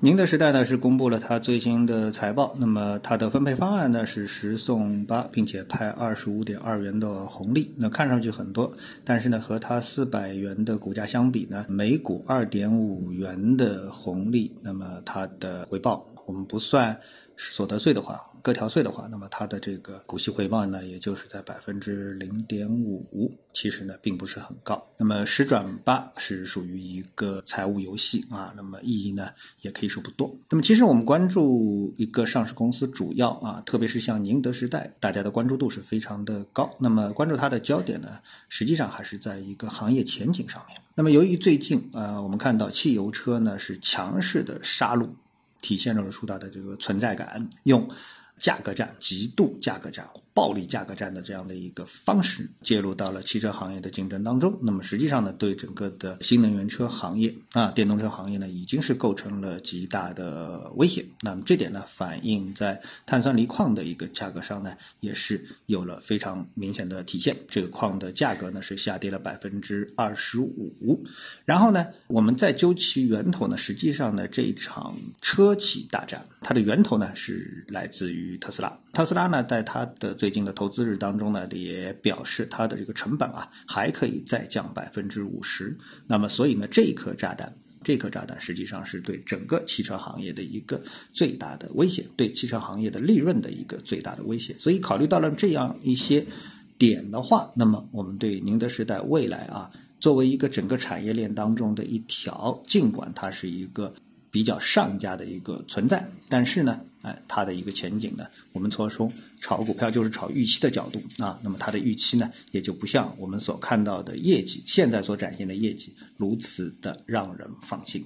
宁德时代呢是公布了它最新的财报，那么它的分配方案呢是十送八，并且派二十五点二元的红利，那看上去很多，但是呢和它四百元的股价相比呢，每股二点五元的红利，那么它的回报我们不算所得税的话。各条税的话，那么它的这个股息回报呢，也就是在百分之零点五，其实呢并不是很高。那么十转八是属于一个财务游戏啊，那么意义呢也可以说不多。那么其实我们关注一个上市公司，主要啊，特别是像宁德时代，大家的关注度是非常的高。那么关注它的焦点呢，实际上还是在一个行业前景上面。那么由于最近呃，我们看到汽油车呢是强势的杀戮，体现了树大的这个存在感，用。价格战、极度价格战、暴力价格战的这样的一个方式介入到了汽车行业的竞争当中，那么实际上呢，对整个的新能源车行业啊、电动车行业呢，已经是构成了极大的威胁。那么这点呢，反映在碳酸锂矿的一个价格上呢，也是有了非常明显的体现。这个矿的价格呢是下跌了百分之二十五。然后呢，我们再究其源头呢，实际上呢，这一场车企大战，它的源头呢是来自于。与特斯拉，特斯拉呢，在它的最近的投资日当中呢，也表示它的这个成本啊，还可以再降百分之五十。那么，所以呢，这一颗炸弹，这颗炸弹实际上是对整个汽车行业的一个最大的威胁，对汽车行业的利润的一个最大的威胁。所以，考虑到了这样一些点的话，那么我们对宁德时代未来啊，作为一个整个产业链当中的一条，尽管它是一个。比较上佳的一个存在，但是呢，哎，它的一个前景呢，我们从说炒股票就是炒预期的角度啊，那么它的预期呢，也就不像我们所看到的业绩，现在所展现的业绩如此的让人放心。